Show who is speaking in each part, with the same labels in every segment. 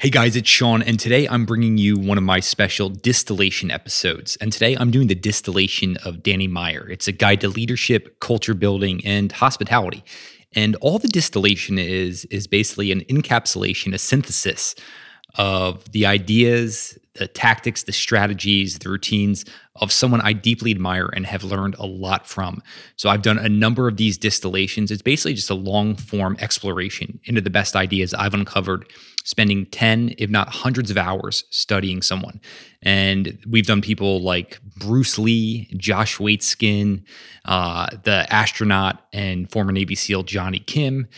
Speaker 1: Hey guys, it's Sean, and today I'm bringing you one of my special distillation episodes. And today I'm doing the distillation of Danny Meyer. It's a guide to leadership, culture building, and hospitality. And all the distillation is is basically an encapsulation, a synthesis of the ideas, the tactics, the strategies, the routines of someone I deeply admire and have learned a lot from. So I've done a number of these distillations. It's basically just a long form exploration into the best ideas I've uncovered, spending 10, if not hundreds of hours studying someone. And we've done people like Bruce Lee, Josh Waitzkin, uh, the astronaut and former Navy SEAL Johnny Kim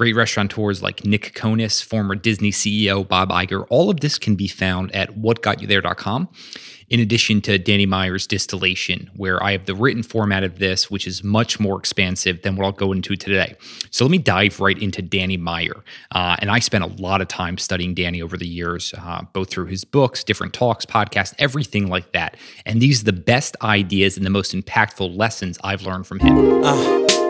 Speaker 1: great restaurateurs like Nick Kokonas, former Disney CEO Bob Iger. All of this can be found at whatgotyouthere.com. In addition to Danny Meyer's distillation, where I have the written format of this, which is much more expansive than what I'll go into today. So let me dive right into Danny Meyer. Uh, and I spent a lot of time studying Danny over the years, uh, both through his books, different talks, podcasts, everything like that. And these are the best ideas and the most impactful lessons I've learned from him. Uh.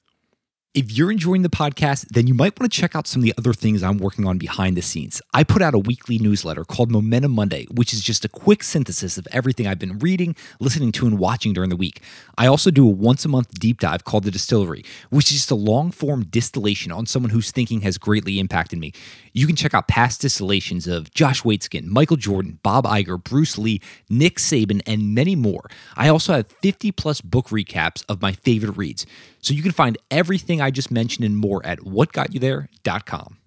Speaker 1: If you're enjoying the podcast, then you might want to check out some of the other things I'm working on behind the scenes. I put out a weekly newsletter called Momentum Monday, which is just a quick synthesis of everything I've been reading, listening to, and watching during the week. I also do a once a month deep dive called The Distillery, which is just a long form distillation on someone whose thinking has greatly impacted me. You can check out past distillations of Josh Waitzkin, Michael Jordan, Bob Iger, Bruce Lee, Nick Saban, and many more. I also have 50 plus book recaps of my favorite reads. So you can find everything I just mentioned and more at whatgotyouthere.com.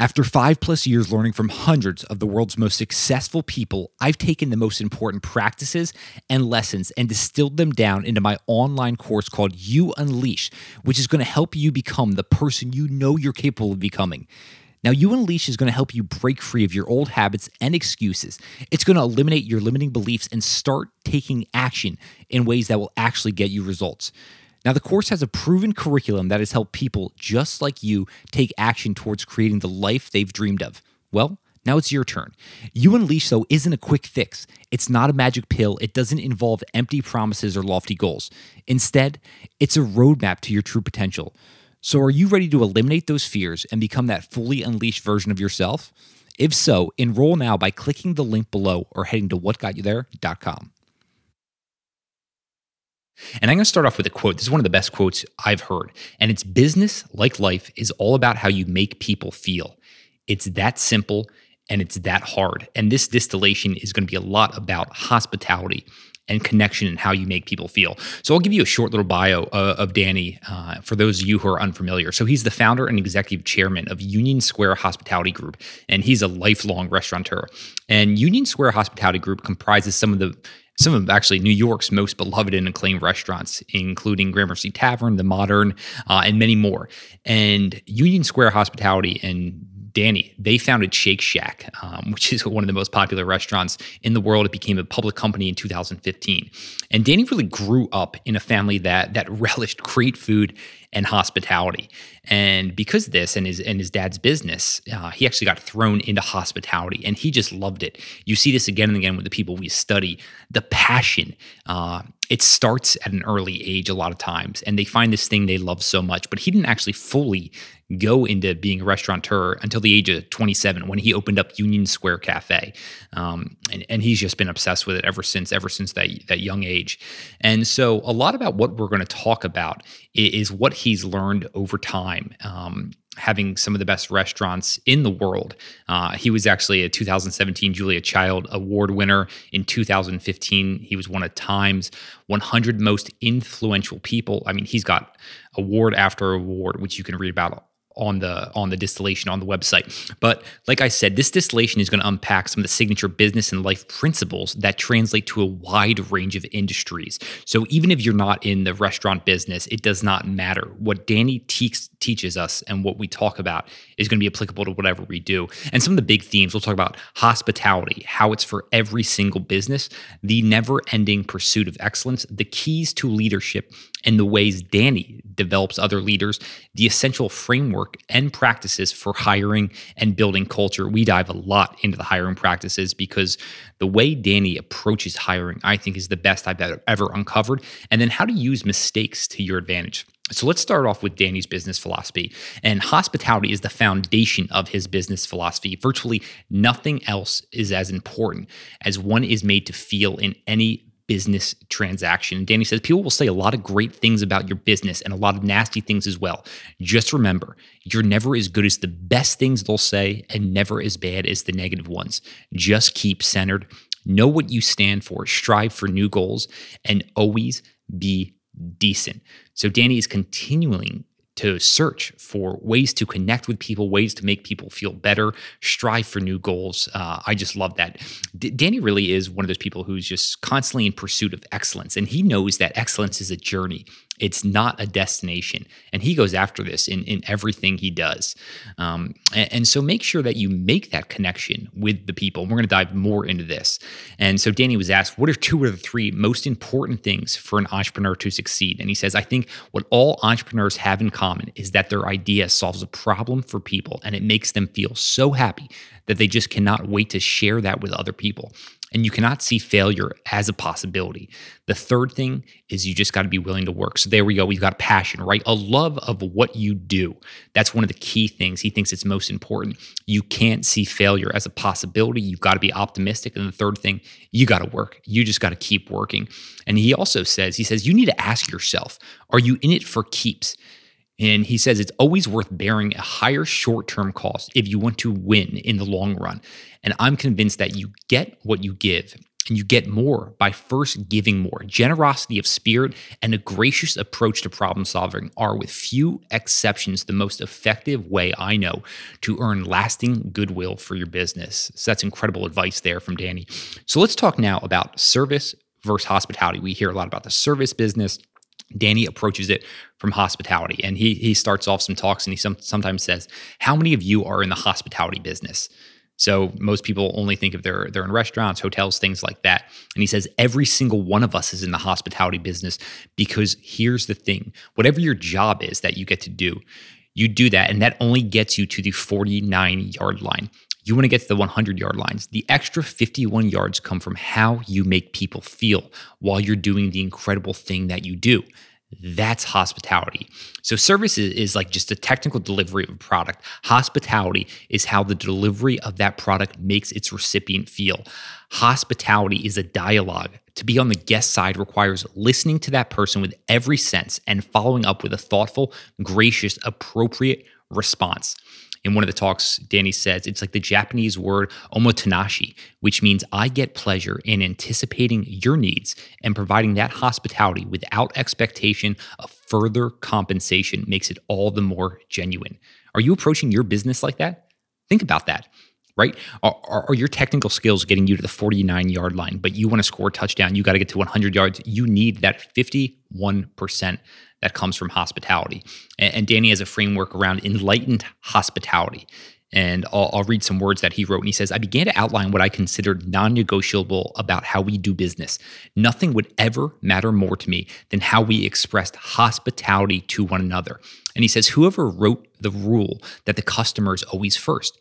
Speaker 1: After five plus years learning from hundreds of the world's most successful people, I've taken the most important practices and lessons and distilled them down into my online course called You Unleash, which is going to help you become the person you know you're capable of becoming. Now, You Unleash is going to help you break free of your old habits and excuses. It's going to eliminate your limiting beliefs and start taking action in ways that will actually get you results. Now, the course has a proven curriculum that has helped people just like you take action towards creating the life they've dreamed of. Well, now it's your turn. You Unleash, though, isn't a quick fix. It's not a magic pill. It doesn't involve empty promises or lofty goals. Instead, it's a roadmap to your true potential. So, are you ready to eliminate those fears and become that fully unleashed version of yourself? If so, enroll now by clicking the link below or heading to whatgotyouthere.com. And I'm going to start off with a quote. This is one of the best quotes I've heard. And it's business, like life, is all about how you make people feel. It's that simple and it's that hard. And this distillation is going to be a lot about hospitality and connection and how you make people feel. So I'll give you a short little bio uh, of Danny uh, for those of you who are unfamiliar. So he's the founder and executive chairman of Union Square Hospitality Group, and he's a lifelong restaurateur. And Union Square Hospitality Group comprises some of the some of actually New York's most beloved and acclaimed restaurants, including Gramercy Tavern, The Modern, uh, and many more. And Union Square Hospitality and Danny, they founded Shake Shack, um, which is one of the most popular restaurants in the world. It became a public company in 2015. And Danny really grew up in a family that that relished great food and hospitality. And because of this and his and his dad's business, uh, he actually got thrown into hospitality, and he just loved it. You see this again and again with the people we study. The passion. Uh, it starts at an early age a lot of times, and they find this thing they love so much. But he didn't actually fully go into being a restaurateur until the age of 27 when he opened up Union Square Cafe, um, and, and he's just been obsessed with it ever since. Ever since that that young age, and so a lot about what we're going to talk about is what he's learned over time. Um, having some of the best restaurants in the world. Uh, he was actually a 2017 Julia Child Award winner. In 2015, he was one of Time's 100 most influential people. I mean, he's got award after award, which you can read about on the on the distillation on the website. But like I said, this distillation is going to unpack some of the signature business and life principles that translate to a wide range of industries. So even if you're not in the restaurant business, it does not matter. What Danny teach, teaches us and what we talk about is going to be applicable to whatever we do. And some of the big themes we'll talk about hospitality, how it's for every single business, the never-ending pursuit of excellence, the keys to leadership and the ways Danny develops other leaders, the essential framework and practices for hiring and building culture. We dive a lot into the hiring practices because the way Danny approaches hiring, I think, is the best I've ever uncovered. And then how to use mistakes to your advantage. So let's start off with Danny's business philosophy. And hospitality is the foundation of his business philosophy. Virtually nothing else is as important as one is made to feel in any business transaction. Danny says people will say a lot of great things about your business and a lot of nasty things as well. Just remember, you're never as good as the best things they'll say and never as bad as the negative ones. Just keep centered, know what you stand for, strive for new goals, and always be decent. So Danny is continuing to search for ways to connect with people, ways to make people feel better, strive for new goals. Uh, I just love that. D- Danny really is one of those people who's just constantly in pursuit of excellence, and he knows that excellence is a journey. It's not a destination. And he goes after this in, in everything he does. Um, and, and, so make sure that you make that connection with the people. And We're going to dive more into this. And so Danny was asked, What are two or the three most important things for an entrepreneur to succeed? And he says, I think what all entrepreneurs have in common is that their idea solves a problem for people and it makes them feel so happy that they just cannot wait to share that with other people and you cannot see failure as a possibility. The third thing is you just got to be willing to work. So there we go. We've got passion, right? A love of what you do. That's one of the key things. He thinks it's most important. You can't see failure as a possibility. You've got to be optimistic. And the third thing, you got to work. You just got to keep working. And he also says, he says, you need to ask yourself, are you in it for keeps? And he says it's always worth bearing a higher short term cost if you want to win in the long run. And I'm convinced that you get what you give and you get more by first giving more. Generosity of spirit and a gracious approach to problem solving are, with few exceptions, the most effective way I know to earn lasting goodwill for your business. So that's incredible advice there from Danny. So let's talk now about service versus hospitality. We hear a lot about the service business Danny approaches it from hospitality, and he he starts off some talks, and he some, sometimes says, "How many of you are in the hospitality business?" So most people only think of they're they're in restaurants, hotels, things like that. And he says every single one of us is in the hospitality business because here's the thing: whatever your job is that you get to do, you do that, and that only gets you to the 49 yard line. You want to get to the 100 yard lines. The extra 51 yards come from how you make people feel while you're doing the incredible thing that you do. That's hospitality. So, service is, is, like just a technical delivery of a product. Hospitality is how the delivery of that product makes its recipient feel. Hospitality is a dialogue. To be on the guest side requires listening to that person with every sense and following up with a thoughtful, gracious, appropriate response in one of the talks, Danny says it's like the Japanese word omotenashi, which means I get pleasure in anticipating your needs and providing that hospitality without expectation of further compensation makes it all the more genuine. Are you approaching your business like that? Think about that right? Are, are, your technical skills getting you to the 49 yard line, but you want to score a touchdown? You got to get to 100 yards. You need that 51% that comes from hospitality. And, and Danny has a framework around enlightened hospitality. And I'll, I'll, read some words that he wrote. And he says, I began to outline what I considered non negotiable about how we do business. Nothing would ever matter more to me than how we expressed hospitality to one another. And he says, Whoever wrote the rule that the customer is always first?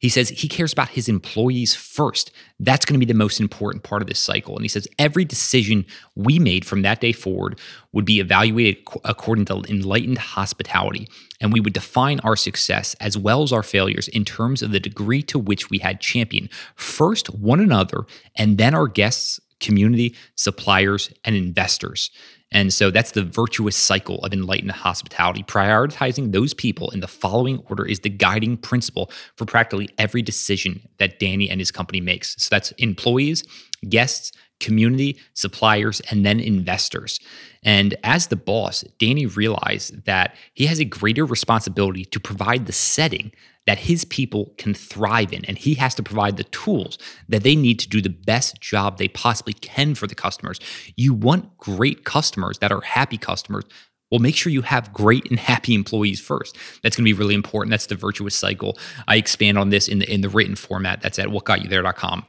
Speaker 1: He says he cares about his employees first. That's going to be the most important part of this cycle. And he says every decision we made from that day forward would be evaluated according to enlightened hospitality. And we would define our success as well as our failures in terms of the degree to which we had championed first one another and then our guests, community, suppliers, and investors. And so that's the virtuous cycle of enlightened hospitality. Prioritizing those people in the following order is the guiding principle for practically every decision that Danny and his company makes. So that's employees, guests, community, suppliers, and then investors. And as the boss, Danny realized that he has a greater responsibility to provide the setting that his people can thrive in. And he has to provide the tools that they need to do the best job they possibly can for the customers. You want great customers that are happy customers. Well, make sure you have great and happy employees first. That's going to be really important. That's the virtuous cycle. I expand on this in the in the written format. That's at whatgotyouthere.com.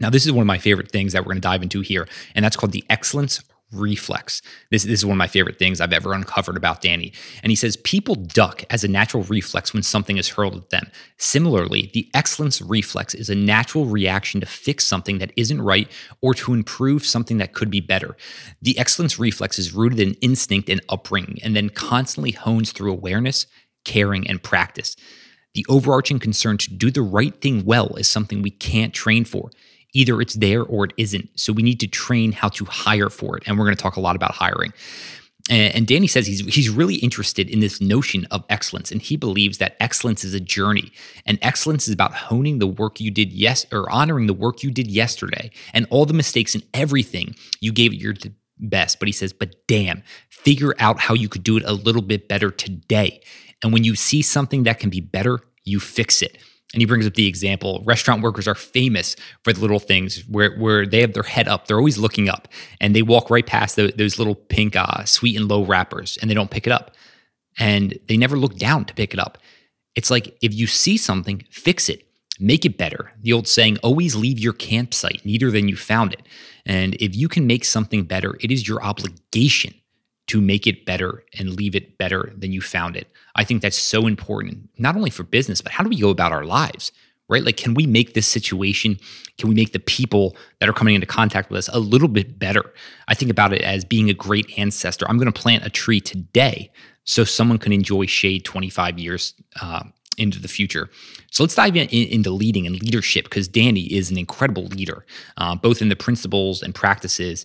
Speaker 1: Now, this is one of my favorite things that we're going to dive into here, and that's called the excellence reflex. This, this is one of my favorite things I've ever uncovered about Danny. And he says people duck as a natural reflex when something is hurled at them. Similarly, the excellence reflex is a natural reaction to fix something that isn't right or to improve something that could be better. The excellence reflex is rooted in instinct and upbringing and then constantly hones through awareness, caring, and practice. The overarching concern to do the right thing well is something we can't train for either it's there or it isn't. So we need to train how to hire for it. And we're going to talk a lot about hiring. And Danny says he's he's really interested in this notion of excellence, and he believes that excellence is a journey, and excellence is about honing the work you did yes or honoring the work you did yesterday and all the mistakes and everything you gave it your best. But he says, but damn, figure out how you could do it a little bit better today. And when you see something that can be better, you fix it. And he brings up the example restaurant workers are famous for the little things where, where they have their head up. They're always looking up and they walk right past the, those little pink uh, sweet and low wrappers and they don't pick it up. And they never look down to pick it up. It's like if you see something, fix it, make it better. The old saying, always leave your campsite neater than you found it. And if you can make something better, it is your obligation to make it better and leave it better than you found it. I think that's so important, not only for business, but how do we go about our lives, right? Like, can we make this situation, can we make the people that are coming into contact with us a little bit better? I think about it as being a great ancestor. I'm going to plant a tree today so someone can enjoy shade 25 years uh, into the future. So let's dive in, in, into leading and leadership because Danny is an incredible leader, uh, both in the principles and practices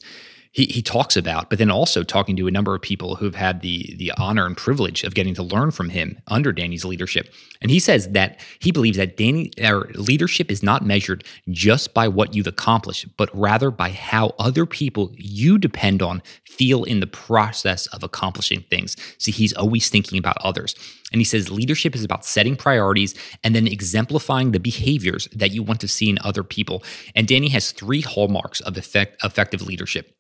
Speaker 1: he, he talks about, but then also talking to a number of people who've had the the honor and privilege of getting to learn from him under Danny's leadership. And he says that he believes that Danny leadership is not measured just by what you've accomplished, but rather by how other people you depend on feel in the process of accomplishing things. See, he's always thinking about others. And he says leadership is about setting priorities and then exemplifying the behaviors that you want to see in other people. And Danny has three hallmarks of effect, effective leadership.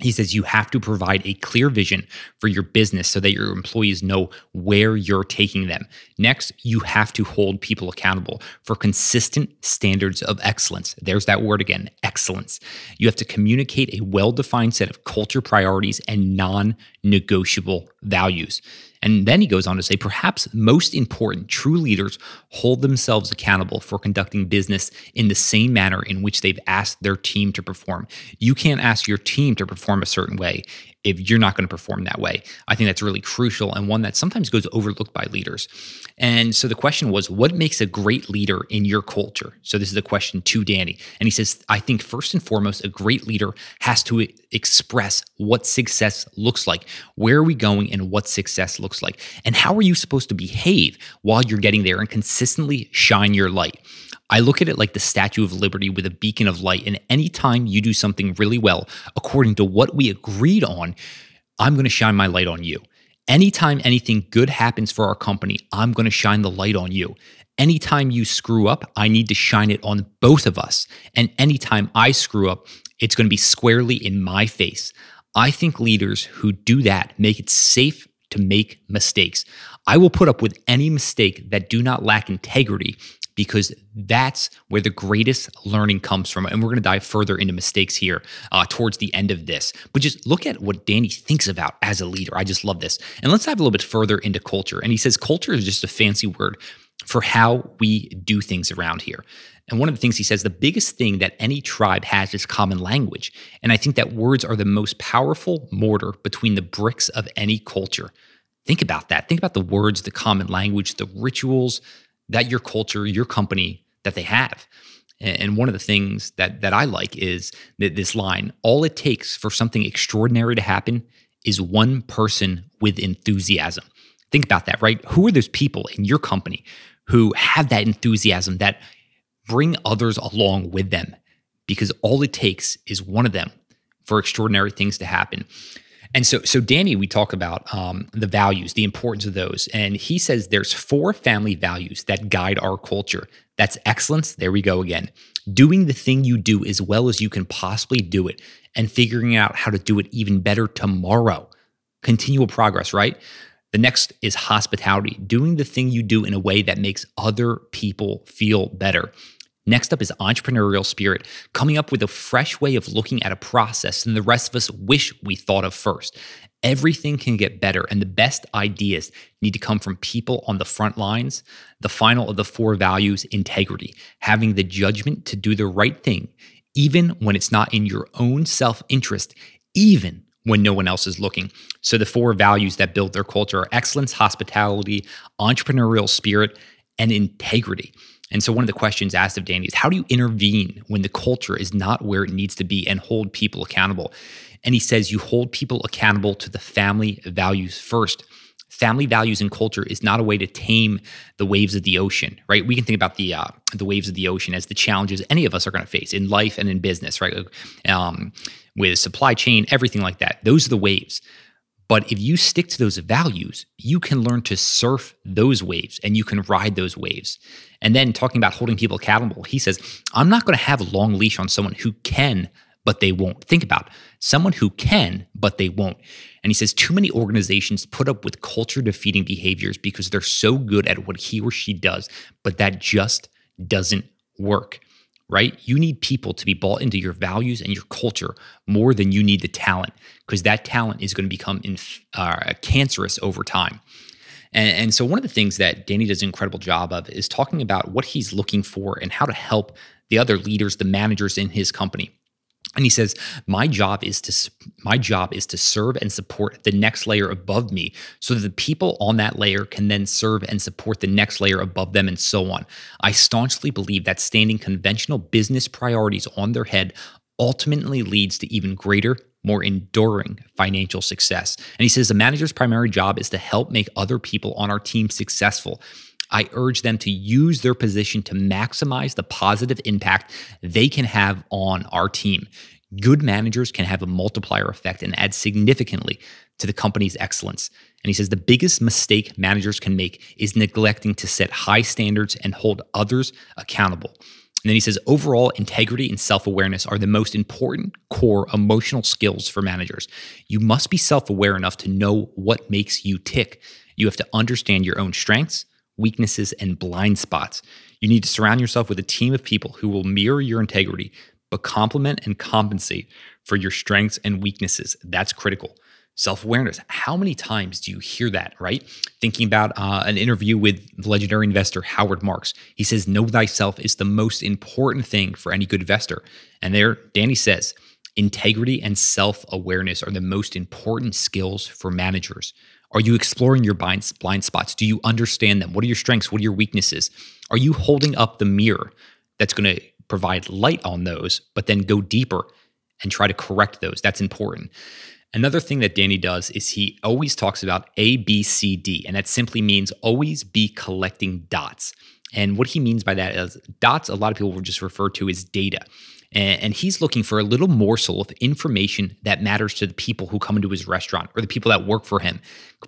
Speaker 1: He says you have to provide a clear vision for your business so that your employees know where you're taking them. Next, you have to hold people accountable for consistent standards of excellence. There's that word again excellence. You have to communicate a well defined set of culture priorities and non negotiable values. And then he goes on to say, perhaps most important, true leaders hold themselves accountable for conducting business in the same manner in which they've asked their team to perform. You can't ask your team to perform a certain way if you're not going to perform that way. I think that's really crucial and one that sometimes goes overlooked by leaders. And so the question was, what makes a great leader in your culture? So this is a question to Danny. And he says, I think first and foremost, a great leader has to express what success looks like. Where are we going and what success looks like? And how are you supposed to behave while you're getting there and consistently shine your light? I look at it like the Statue of Liberty with a beacon of light. And anytime you do something really well, according to what we agreed on, I'm going to shine my light on you. Anytime anything good happens for our company, I'm going to shine the light on you. Anytime you screw up, I need to shine it on both of us. And anytime I screw up, it's going to be squarely in my face. I think leaders who do that make it safe to make mistakes. I will put up with any mistake that do not lack integrity because that's where the greatest learning comes from. And we're going to dive further into mistakes here uh, towards the end of this. But just look at what Danny thinks about as a leader. I just love this. And let's dive a little bit further into culture. And he says culture is just a fancy word for how we do things around here. And one of the things he says, the biggest thing that any tribe has is common language. And I think that words are the most powerful mortar between the bricks of any culture. Think about that. Think about the words, the common language, the rituals, that your culture, your company, that they have. And one of the things that that I like is that this line, all it takes for something extraordinary to happen is one person with enthusiasm. Think about that, right? Who are those people in your company who have that enthusiasm that bring others along with them? Because all it takes is one of them for extraordinary things to happen. And so, so Danny, we talk about um, the values, the importance of those, and he says there's four family values that guide our culture. That's excellence. There we go again. Doing the thing you do as well as you can possibly do it, and figuring out how to do it even better tomorrow. Continual progress, right? The next is hospitality, doing the thing you do in a way that makes other people feel better. Next up is entrepreneurial spirit, coming up with a fresh way of looking at a process than the rest of us wish we thought of first. Everything can get better, and the best ideas need to come from people on the front lines. The final of the four values integrity, having the judgment to do the right thing, even when it's not in your own self interest, even when no one else is looking. So, the four values that build their culture are excellence, hospitality, entrepreneurial spirit, and integrity. And so, one of the questions asked of Danny is how do you intervene when the culture is not where it needs to be and hold people accountable? And he says you hold people accountable to the family values first. Family values and culture is not a way to tame the waves of the ocean, right? We can think about the uh, the waves of the ocean as the challenges any of us are going to face in life and in business, right? Um, with supply chain, everything like that. Those are the waves. But if you stick to those values, you can learn to surf those waves and you can ride those waves. And then talking about holding people accountable, he says, I'm not going to have a long leash on someone who can, but they won't. Think about someone who can, but they won't. And he says, too many organizations put up with culture defeating behaviors because they're so good at what he or she does, but that just doesn't work right? You need people to be bought into your values and your culture more than you need the talent because that talent is going to become inf- uh, cancerous over time. And, and, so, one of the things that Danny does an incredible job of is talking about what he's looking for and how to help the other leaders, the managers in his company. And he says, "My job is to my job is to serve and support the next layer above me, so that the people on that layer can then serve and support the next layer above them, and so on. I staunchly believe that standing conventional business priorities on their head ultimately leads to even greater." More enduring financial success. And he says the manager's primary job is to help make other people on our team successful. I urge them to use their position to maximize the positive impact they can have on our team. Good managers can have a multiplier effect and add significantly to the company's excellence. And he says the biggest mistake managers can make is neglecting to set high standards and hold others accountable. And then he says overall integrity and self awareness are the most important core emotional skills for managers. You must be self aware enough to know what makes you tick. You have to understand your own strengths, weaknesses, and blind spots. You need to surround yourself with a team of people who will mirror your integrity, but complement and compensate for your strengths and weaknesses. That's critical. Self awareness. How many times do you hear that, right? Thinking about uh, an interview with legendary investor Howard Marks. He says, Know thyself is the most important thing for any good investor. And there, Danny says, Integrity and self awareness are the most important skills for managers. Are you exploring your blind, blind spots? Do you understand them? What are your strengths? What are your weaknesses? Are you holding up the mirror that's going to provide light on those, but then go deeper and try to correct those? That's important. Another thing that Danny does is he always talks about A, B, C, D, and that simply means always be collecting dots. And what he means by that is dots, a lot of people will just refer to as data and he's looking for a little morsel of information that matters to the people who come into his restaurant or the people that work for him.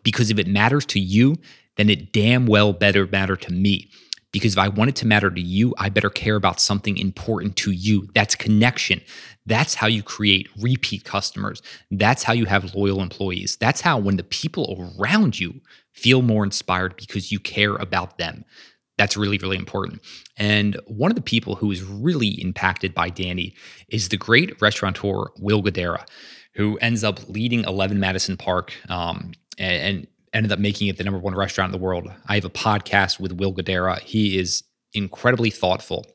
Speaker 1: Because if it matters to you, then it damn well better matter to me. Because if I want it to matter to you, I better care about something important to you. That's connection. That's how you create repeat customers. That's how you have loyal employees. That's how, when the people around you feel more inspired because you care about them. That's really, really important. And one of the people who is really impacted by Danny is the great restaurateur Will Guidara, who ends up leading 11 Madison Park um, and, and ended up making it the number one restaurant in the world. I have a podcast with Will Guidara. He is incredibly thoughtful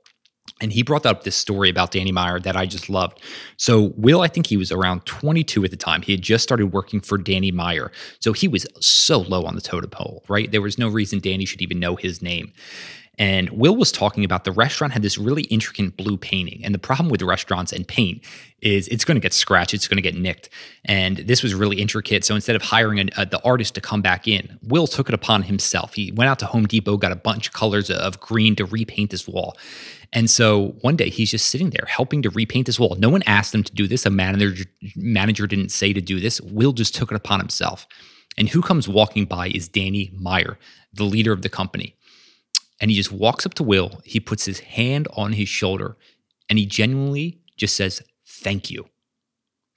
Speaker 1: and he brought up this story about Danny Meyer that I just loved. So, Will, I think he was around 22 at the time. He had just started working for Danny Meyer. So, he was so low on the totem pole, right? There was no reason Danny should even know his name. And Will was talking about the restaurant had this really intricate blue painting. And the problem with restaurants and paint is it's going to get scratched, it's going to get nicked. And this was really intricate. So instead of hiring an, uh, the artist to come back in, Will took it upon himself. He went out to Home Depot, got a bunch of colors of green to repaint this wall. And so one day he's just sitting there helping to repaint this wall. No one asked him to do this. A manager manager didn't say to do this. Will just took it upon himself. And who comes walking by is Danny Meyer, the leader of the company. And he just walks up to Will. He puts his hand on his shoulder and he genuinely just says, Thank you.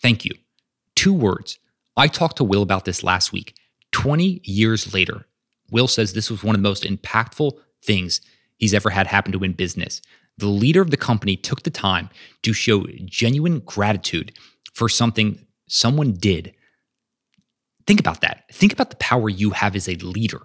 Speaker 1: Thank you. Two words. I talked to Will about this last week. 20 years later, Will says this was one of the most impactful things he's ever had happen to in business. The leader of the company took the time to show genuine gratitude for something someone did. Think about that. Think about the power you have as a leader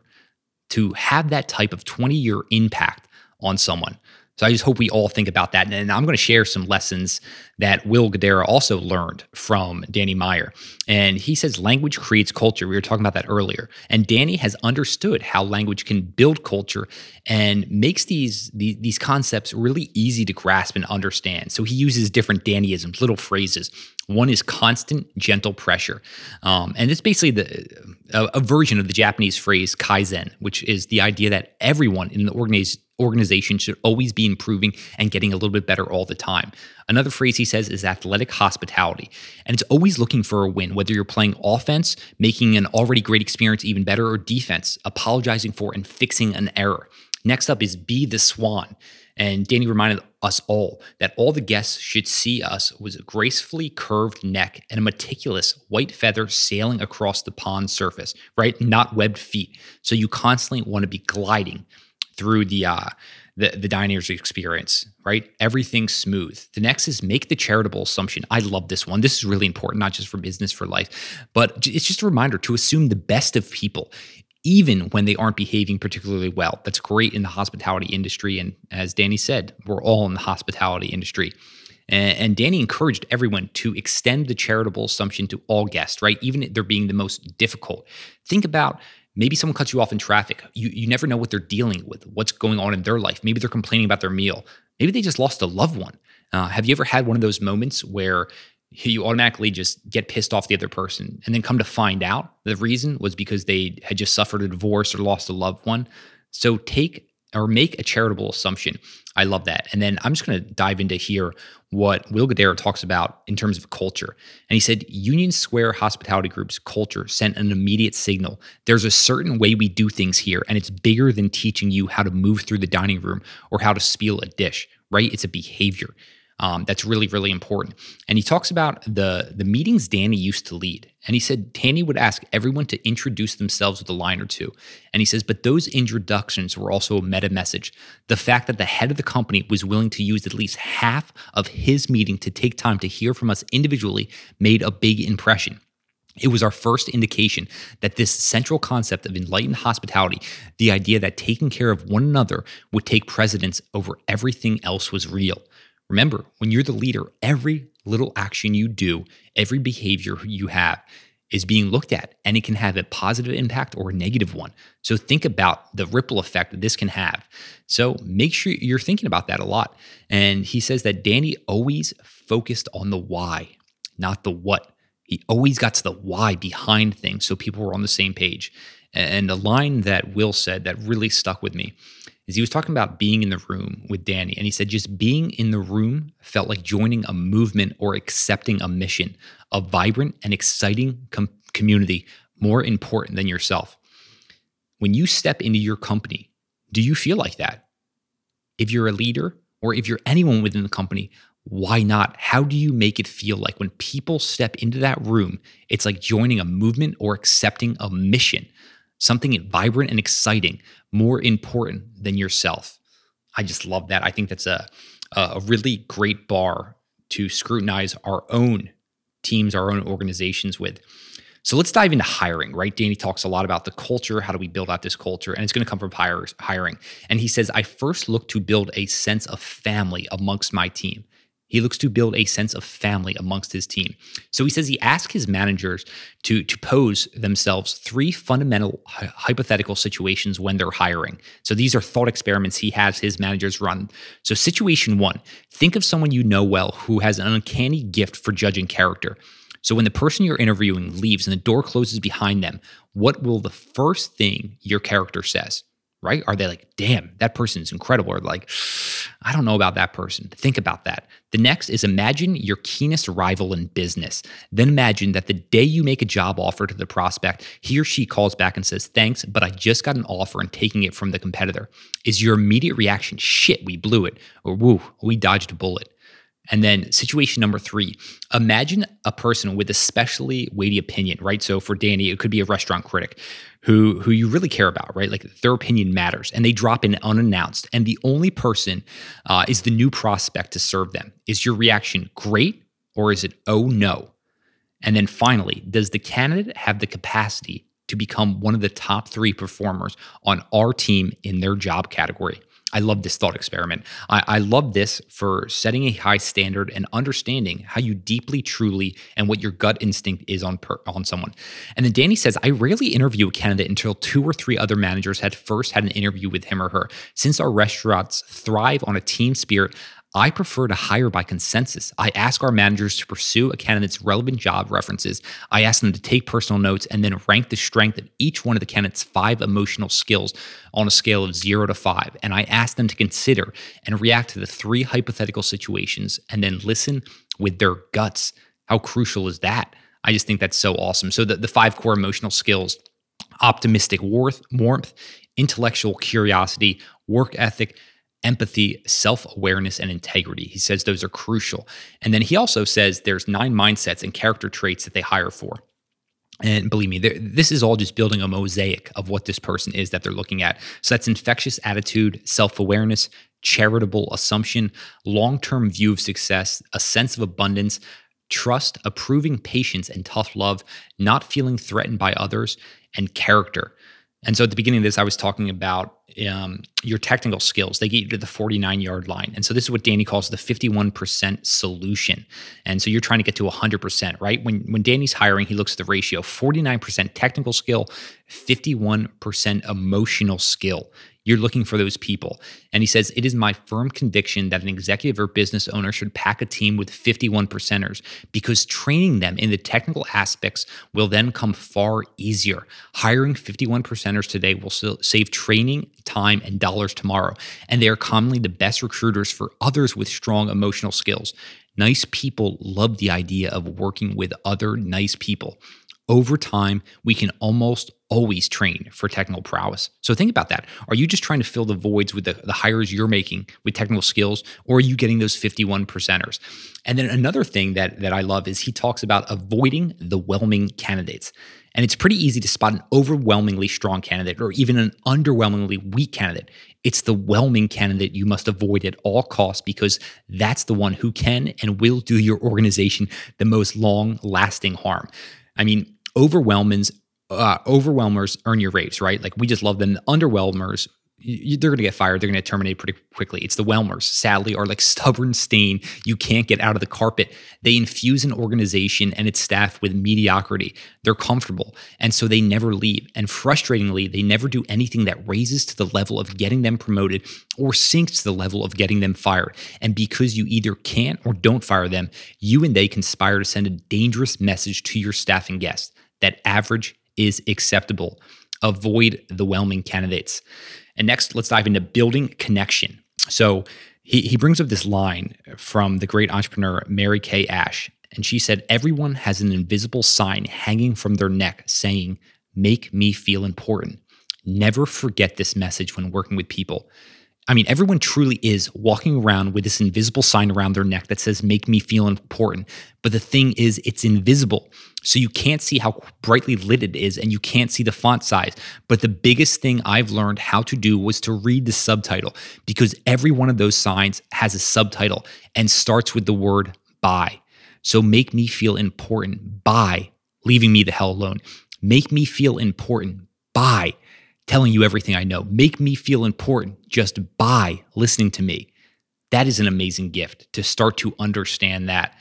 Speaker 1: to have that type of 20 year impact on someone. So I just hope we all think about that. And I'm going to share some lessons that Will Guidara also learned from Danny Meyer. And he says language creates culture. We were talking about that earlier. And Danny has understood how language can build culture and makes these, these, these concepts really easy to grasp and understand. So he uses different Dannyisms, little phrases. One is constant, gentle pressure. Um, and it's basically the, a, a version of the Japanese phrase kaizen, which is the idea that everyone in the organization organization should always be improving and getting a little bit better all the time. Another phrase he says is athletic hospitality. And it's always looking for a win, whether you're playing offense, making an already great experience even better, or defense, apologizing for and fixing an error. Next up is be the swan. And Danny reminded us all that all the guests should see us was a gracefully curved neck and a meticulous white feather sailing across the pond surface, right? Not webbed feet. So you constantly want to be gliding through the uh, the the diner's experience, right? Everything's smooth. The next is make the charitable assumption. I love this one. This is really important, not just for business, for life, but it's just a reminder to assume the best of people. Even when they aren't behaving particularly well. That's great in the hospitality industry. And as Danny said, we're all in the hospitality industry. And, Danny encouraged everyone to extend the charitable assumption to all guests, right? Even if they're being the most difficult. Think about Maybe someone cuts you off in traffic. You, you never know what they're dealing with, what's going on in their life. Maybe they're complaining about their meal. Maybe they just lost a loved one. Uh, have you ever had one of those moments where you automatically just get pissed off the other person and then come to find out the reason was because they had just suffered a divorce or lost a loved one? So take or make a charitable assumption. I love that. And then I'm just going to dive into here what Will Guidara talks about in terms of culture. And he said Union Square Hospitality Group's culture sent an immediate signal. There's a certain way we do things here, and it's bigger than teaching you how to move through the dining room or how to spiel a dish, right? It's a behavior. Um, that's really, really important. And he talks about the the meetings Danny used to lead. And he said Danny would ask everyone to introduce themselves with a line or two. And he says, but those introductions were also a meta message. The fact that the head of the company was willing to use at least half of his meeting to take time to hear from us individually made a big impression. It was our first indication that this central concept of enlightened hospitality, the idea that taking care of one another would take precedence over everything else, was real. Remember, when you're the leader, every little action you do, every behavior you have is being looked at and it can have a positive impact or a negative one. So think about the ripple effect that this can have. So make sure you're thinking about that a lot. And he says that Danny always focused on the why, not the what. He always got to the why behind things so people were on the same page. And a line that Will said that really stuck with me is he was talking about being in the room with Danny. And he said just being in the room felt like joining a movement or accepting a mission, a vibrant and exciting com- community more important than yourself. When you step into your company, do you feel like that? If you're a leader or if you're anyone within the company, why not? How do you make it feel like when people step into that room, it's like joining a movement or accepting a mission? Something vibrant and exciting, more important than yourself. I just love that. I think that's a a really great bar to scrutinize our own teams, our own organizations with. So let's dive into hiring, right? Danny talks a lot about the culture. How do we build out this culture? And it's going to come from hiring. And he says, I first look to build a sense of family amongst my team. He looks to build a sense of family amongst his team. So he says he asked his managers to, to pose themselves three fundamental hypothetical situations when they're hiring. So these are thought experiments he has his managers run. So, situation one think of someone you know well who has an uncanny gift for judging character. So, when the person you're interviewing leaves and the door closes behind them, what will the first thing your character says? Right? Are they like, damn, that person is incredible? Or like, I don't know about that person. Think about that. The next is imagine your keenest rival in business. Then imagine that the day you make a job offer to the prospect, he or she calls back and says, thanks, but I just got an offer and taking it from the competitor. Is your immediate reaction, shit, we blew it, or woo, we dodged a bullet? And then situation number three, imagine a person with a specially weighty opinion, right? So for Danny, it could be a restaurant critic who who you really care about, right? Like their opinion matters, and they drop in unannounced, and the only person uh, is the new prospect to serve them. Is your reaction great or is it oh no? And then finally, does the candidate have the capacity to become one of the top three performers on our team in their job category? I love this thought experiment. I, I, love this for setting a high standard and understanding how you deeply, truly, and what your gut instinct is on per, on someone. And then Danny says, I rarely interview a candidate until two or three other managers had first had an interview with him or her. Since our restaurants thrive on a team spirit, I prefer to hire by consensus. I ask our managers to pursue a candidate's relevant job references. I ask them to take personal notes and then rank the strength of each one of the candidate's five emotional skills on a scale of zero to five. And I ask them to consider and react to the three hypothetical situations and then listen with their guts. How crucial is that? I just think that's so awesome. So, the, the five core emotional skills optimistic warmth, warmth, intellectual curiosity, work ethic, empathy, self awareness, and integrity. He says those are crucial. And then he also says there's nine mindsets and character traits that they hire for. And believe me, this is all just building a mosaic of what this person is that they're looking at. So that's infectious attitude, self awareness, charitable assumption, long term view of success, a sense of abundance, trust, approving patience and tough love, not feeling threatened by others, and character. And so at the beginning of this, I was talking about um, your technical skills. They get you to the 49 yard line. And so this is what Danny calls the 51% solution. And so you're trying to get to 100%, right? When, when Danny's hiring, he looks at the ratio 49% technical skill, 51% emotional skill. You're looking for those people. And he says, It is my firm conviction that an executive or business owner should pack a team with 51 percenters because training them in the technical aspects will then come far easier. Hiring 51 percenters today will save training, time, and dollars tomorrow. And they are commonly the best recruiters for others with strong emotional skills. Nice people love the idea of working with other nice people over time, we can almost always train for technical prowess. So think about that. Are you just trying to fill the voids with the, the hires you're making with technical skills, or are you getting those 51 percenters? And then another thing that, that I love is he talks about avoiding the whelming candidates. And it's pretty easy to spot an overwhelmingly strong candidate or even an underwhelmingly weak candidate. It's the whelming candidate you must avoid at all costs because that's the one who can and will do your organization the most long lasting harm. I mean, overwhelmers uh, overwhelmers earn your raves, right? Like we just love them. The underwhelmers, you, they're going to get fired. They're going to terminate pretty quickly. It's the whelmers, sadly, are like stubborn stain you can't get out of the carpet. They infuse an organization and its staff with mediocrity. They're comfortable, and so they never leave. And frustratingly, they never do anything that raises to the level of getting them promoted or sinks to the level of getting them fired. And because you either can't or don't fire them, you and they conspire to send a dangerous message to your staff and guests that average is acceptable. Avoid the whelming candidates. And next, let's dive into building connection. So he, he brings up this line from the great entrepreneur Mary Kay Ash. And she said, Everyone has an invisible sign hanging from their neck saying, Make me feel important. Never forget this message when working with people. I mean, everyone truly is walking around with this invisible sign around their neck that says, Make me feel important. But the thing is, it's invisible. So you can't see how brightly lit it is and you can't see the font size. But the biggest thing I've learned how to do was to read the subtitle because every one of those signs has a subtitle and starts with the word by. So make me feel important by leaving me the hell alone. Make me feel important by telling you everything I know. Make me feel important just by listening to me. That is an amazing gift to start to understand that.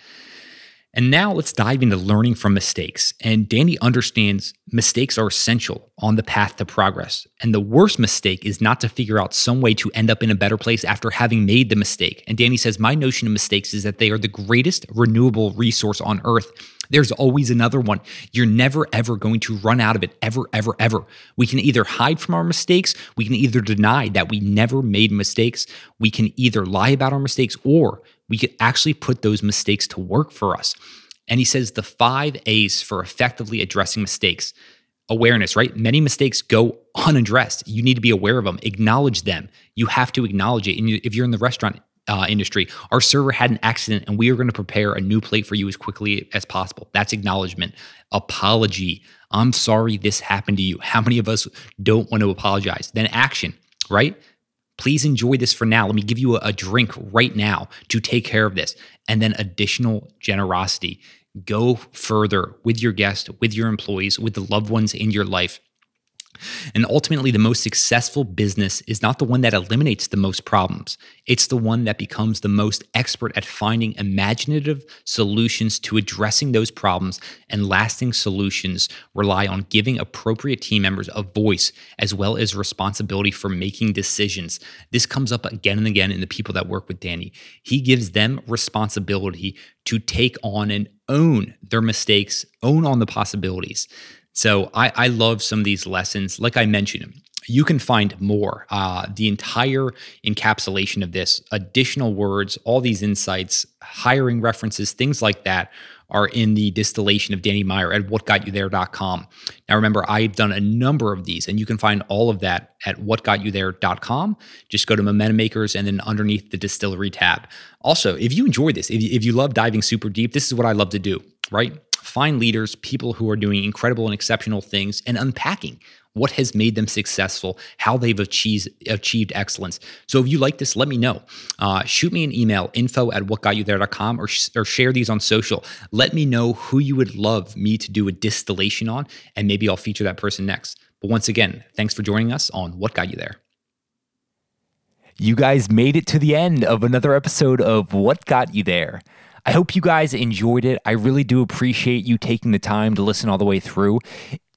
Speaker 1: And now let's dive into learning from mistakes. And Danny understands mistakes are essential on the path to progress. And the worst mistake is not to figure out some way to end up in a better place after having made the mistake. And Danny says, My notion of mistakes is that they are the greatest renewable resource on earth. There's always another one. You're never, ever going to run out of it, ever, ever, ever. We can either hide from our mistakes, we can either deny that we never made mistakes, we can either lie about our mistakes, or we could actually put those mistakes to work for us. And he says the five A's for effectively addressing mistakes awareness, right? Many mistakes go unaddressed. You need to be aware of them, acknowledge them. You have to acknowledge it. And if you're in the restaurant uh, industry, our server had an accident and we are going to prepare a new plate for you as quickly as possible. That's acknowledgement. Apology. I'm sorry this happened to you. How many of us don't want to apologize? Then action, right? Please enjoy this for now. Let me give you a, a drink right now to take care of this. And then additional generosity. Go further with your guest, with your employees, with the loved ones in your life and ultimately, the most successful business is not the one that eliminates the most problems. It's the one that becomes the most expert at finding imaginative solutions to addressing those problems. And lasting solutions rely on giving appropriate team members a voice as well as responsibility for making decisions. This comes up again and again in the people that work with Danny. He gives them responsibility to take on and own their mistakes, own on the possibilities. So I, I love some of these lessons. Like I mentioned, you can find more. Uh, the entire encapsulation of this, additional words, all these insights, hiring references, things like that are in the distillation of Danny Meyer at whatgotyouthere.com. Now, remember, I've done a number of these, and you can find all of that at whatgotyouthere.com. Just go to Momentum Makers and then underneath the distillery tab. Also, if you enjoy this, if you, if you love diving super deep, this is what I love to do, right? Find leaders, people who are doing incredible and exceptional things, and unpacking what has made them successful, how they've achieved, achieved excellence. So if you like this, let me know. Uh, shoot me an email, info at whatgotyouthere.com, or, sh- or share these on social. Let me know who you would love me to do a distillation on, and maybe I'll feature that person next. But once again, thanks for joining us on What Got You There.
Speaker 2: You guys made it to the end of another episode of What Got You There. I hope you guys enjoyed it. I really do appreciate you taking the time to listen all the way through.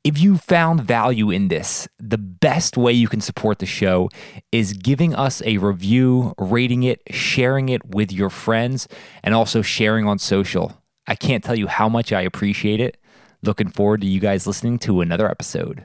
Speaker 2: If you found value in this, the best way you can support the show is giving us a review, rating it, sharing it with your friends, and also sharing on social. I can't tell you how much I appreciate it. Looking forward to you guys listening to another episode.